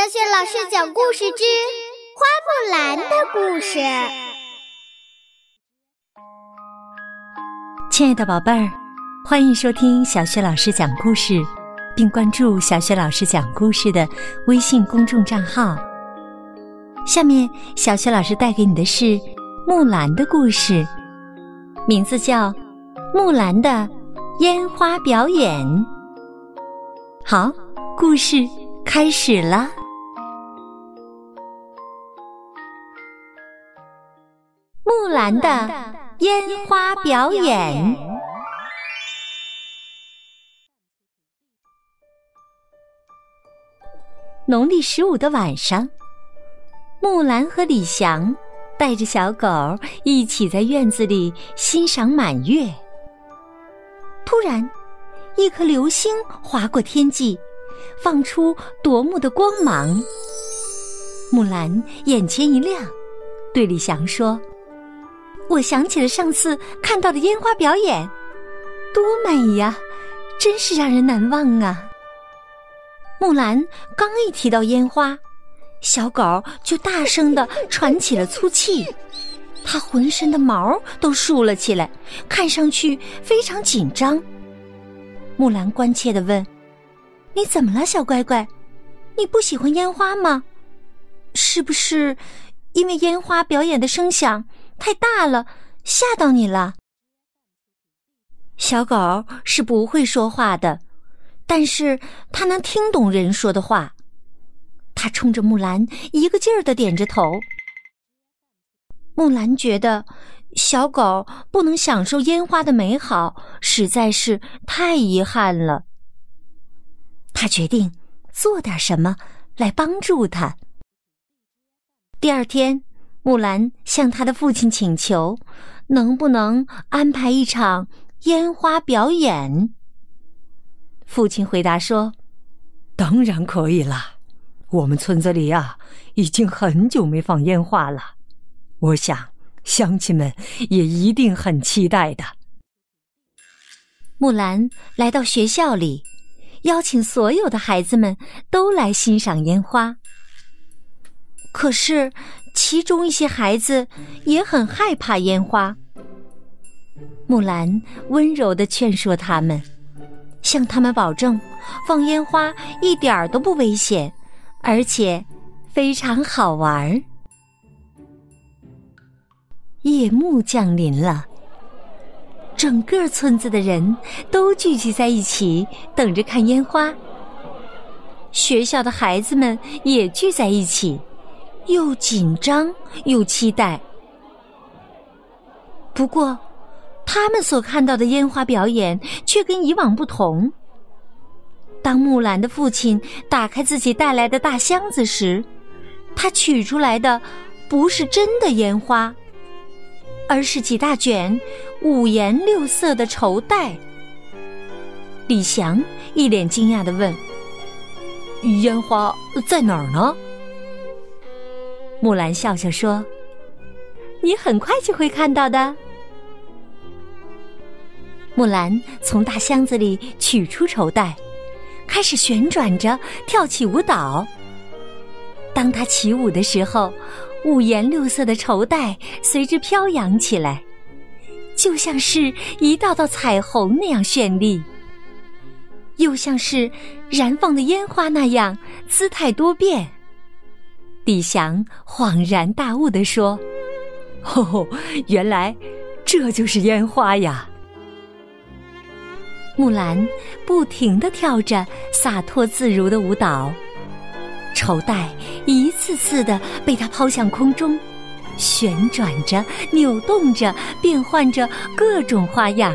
小雪老师讲故事之《花木兰的故事》。亲爱的宝贝儿，欢迎收听小雪老师讲故事，并关注小雪老师讲故事的微信公众账号。下面，小雪老师带给你的是木兰的故事，名字叫《木兰的烟花表演》。好，故事开始了。木兰的烟花表演。农历十五的晚上，木兰和李祥带着小狗一起在院子里欣赏满月。突然，一颗流星划过天际，放出夺目的光芒。木兰眼前一亮，对李祥说。我想起了上次看到的烟花表演，多美呀！真是让人难忘啊！木兰刚一提到烟花，小狗就大声的喘起了粗气，它浑身的毛都竖了起来，看上去非常紧张。木兰关切的问：“你怎么了，小乖乖？你不喜欢烟花吗？是不是因为烟花表演的声响？”太大了，吓到你了。小狗是不会说话的，但是它能听懂人说的话。它冲着木兰一个劲儿的点着头。木兰觉得小狗不能享受烟花的美好，实在是太遗憾了。他决定做点什么来帮助它。第二天。木兰向他的父亲请求，能不能安排一场烟花表演？父亲回答说：“当然可以啦，我们村子里呀，已经很久没放烟花了。我想乡亲们也一定很期待的。”木兰来到学校里，邀请所有的孩子们都来欣赏烟花。可是。其中一些孩子也很害怕烟花。木兰温柔的劝说他们，向他们保证，放烟花一点儿都不危险，而且非常好玩。夜幕降临了，整个村子的人都聚集在一起，等着看烟花。学校的孩子们也聚在一起。又紧张又期待，不过，他们所看到的烟花表演却跟以往不同。当木兰的父亲打开自己带来的大箱子时，他取出来的不是真的烟花，而是几大卷五颜六色的绸带。李祥一脸惊讶的问：“烟花在哪儿呢？”木兰笑笑说：“你很快就会看到的。”木兰从大箱子里取出绸带，开始旋转着跳起舞蹈。当她起舞的时候，五颜六色的绸带随之飘扬起来，就像是一道道彩虹那样绚丽，又像是燃放的烟花那样姿态多变。李祥恍然大悟地说：“哦，原来这就是烟花呀！”木兰不停地跳着洒脱自如的舞蹈，绸带一次次的被他抛向空中，旋转着、扭动着，变换着各种花样。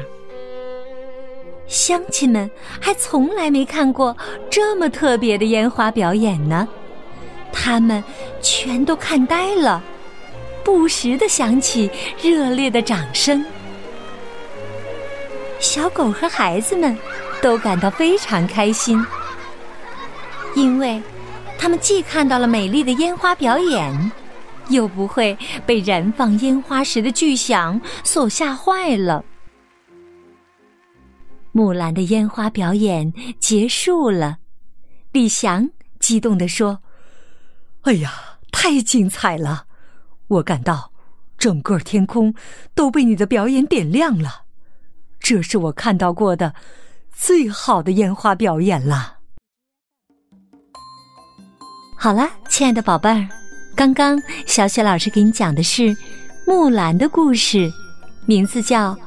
乡亲们还从来没看过这么特别的烟花表演呢。他们全都看呆了，不时的响起热烈的掌声。小狗和孩子们都感到非常开心，因为他们既看到了美丽的烟花表演，又不会被燃放烟花时的巨响所吓坏了。木兰的烟花表演结束了，李祥激动地说。哎呀，太精彩了！我感到整个天空都被你的表演点亮了，这是我看到过的最好的烟花表演了。好了，亲爱的宝贝儿，刚刚小雪老师给你讲的是木兰的故事，名字叫《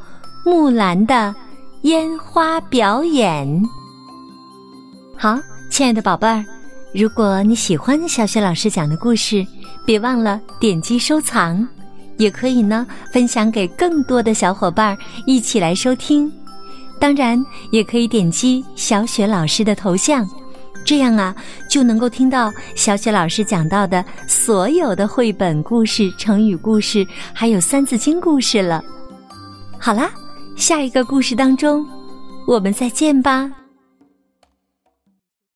木兰的烟花表演》。好，亲爱的宝贝儿，如果你喜欢小雪老师讲的故事，别忘了点击收藏，也可以呢分享给更多的小伙伴一起来收听。当然，也可以点击小雪老师的头像，这样啊就能够听到小雪老师讲到的所有的绘本故事、成语故事，还有三字经故事了。好啦，下一个故事当中，我们再见吧。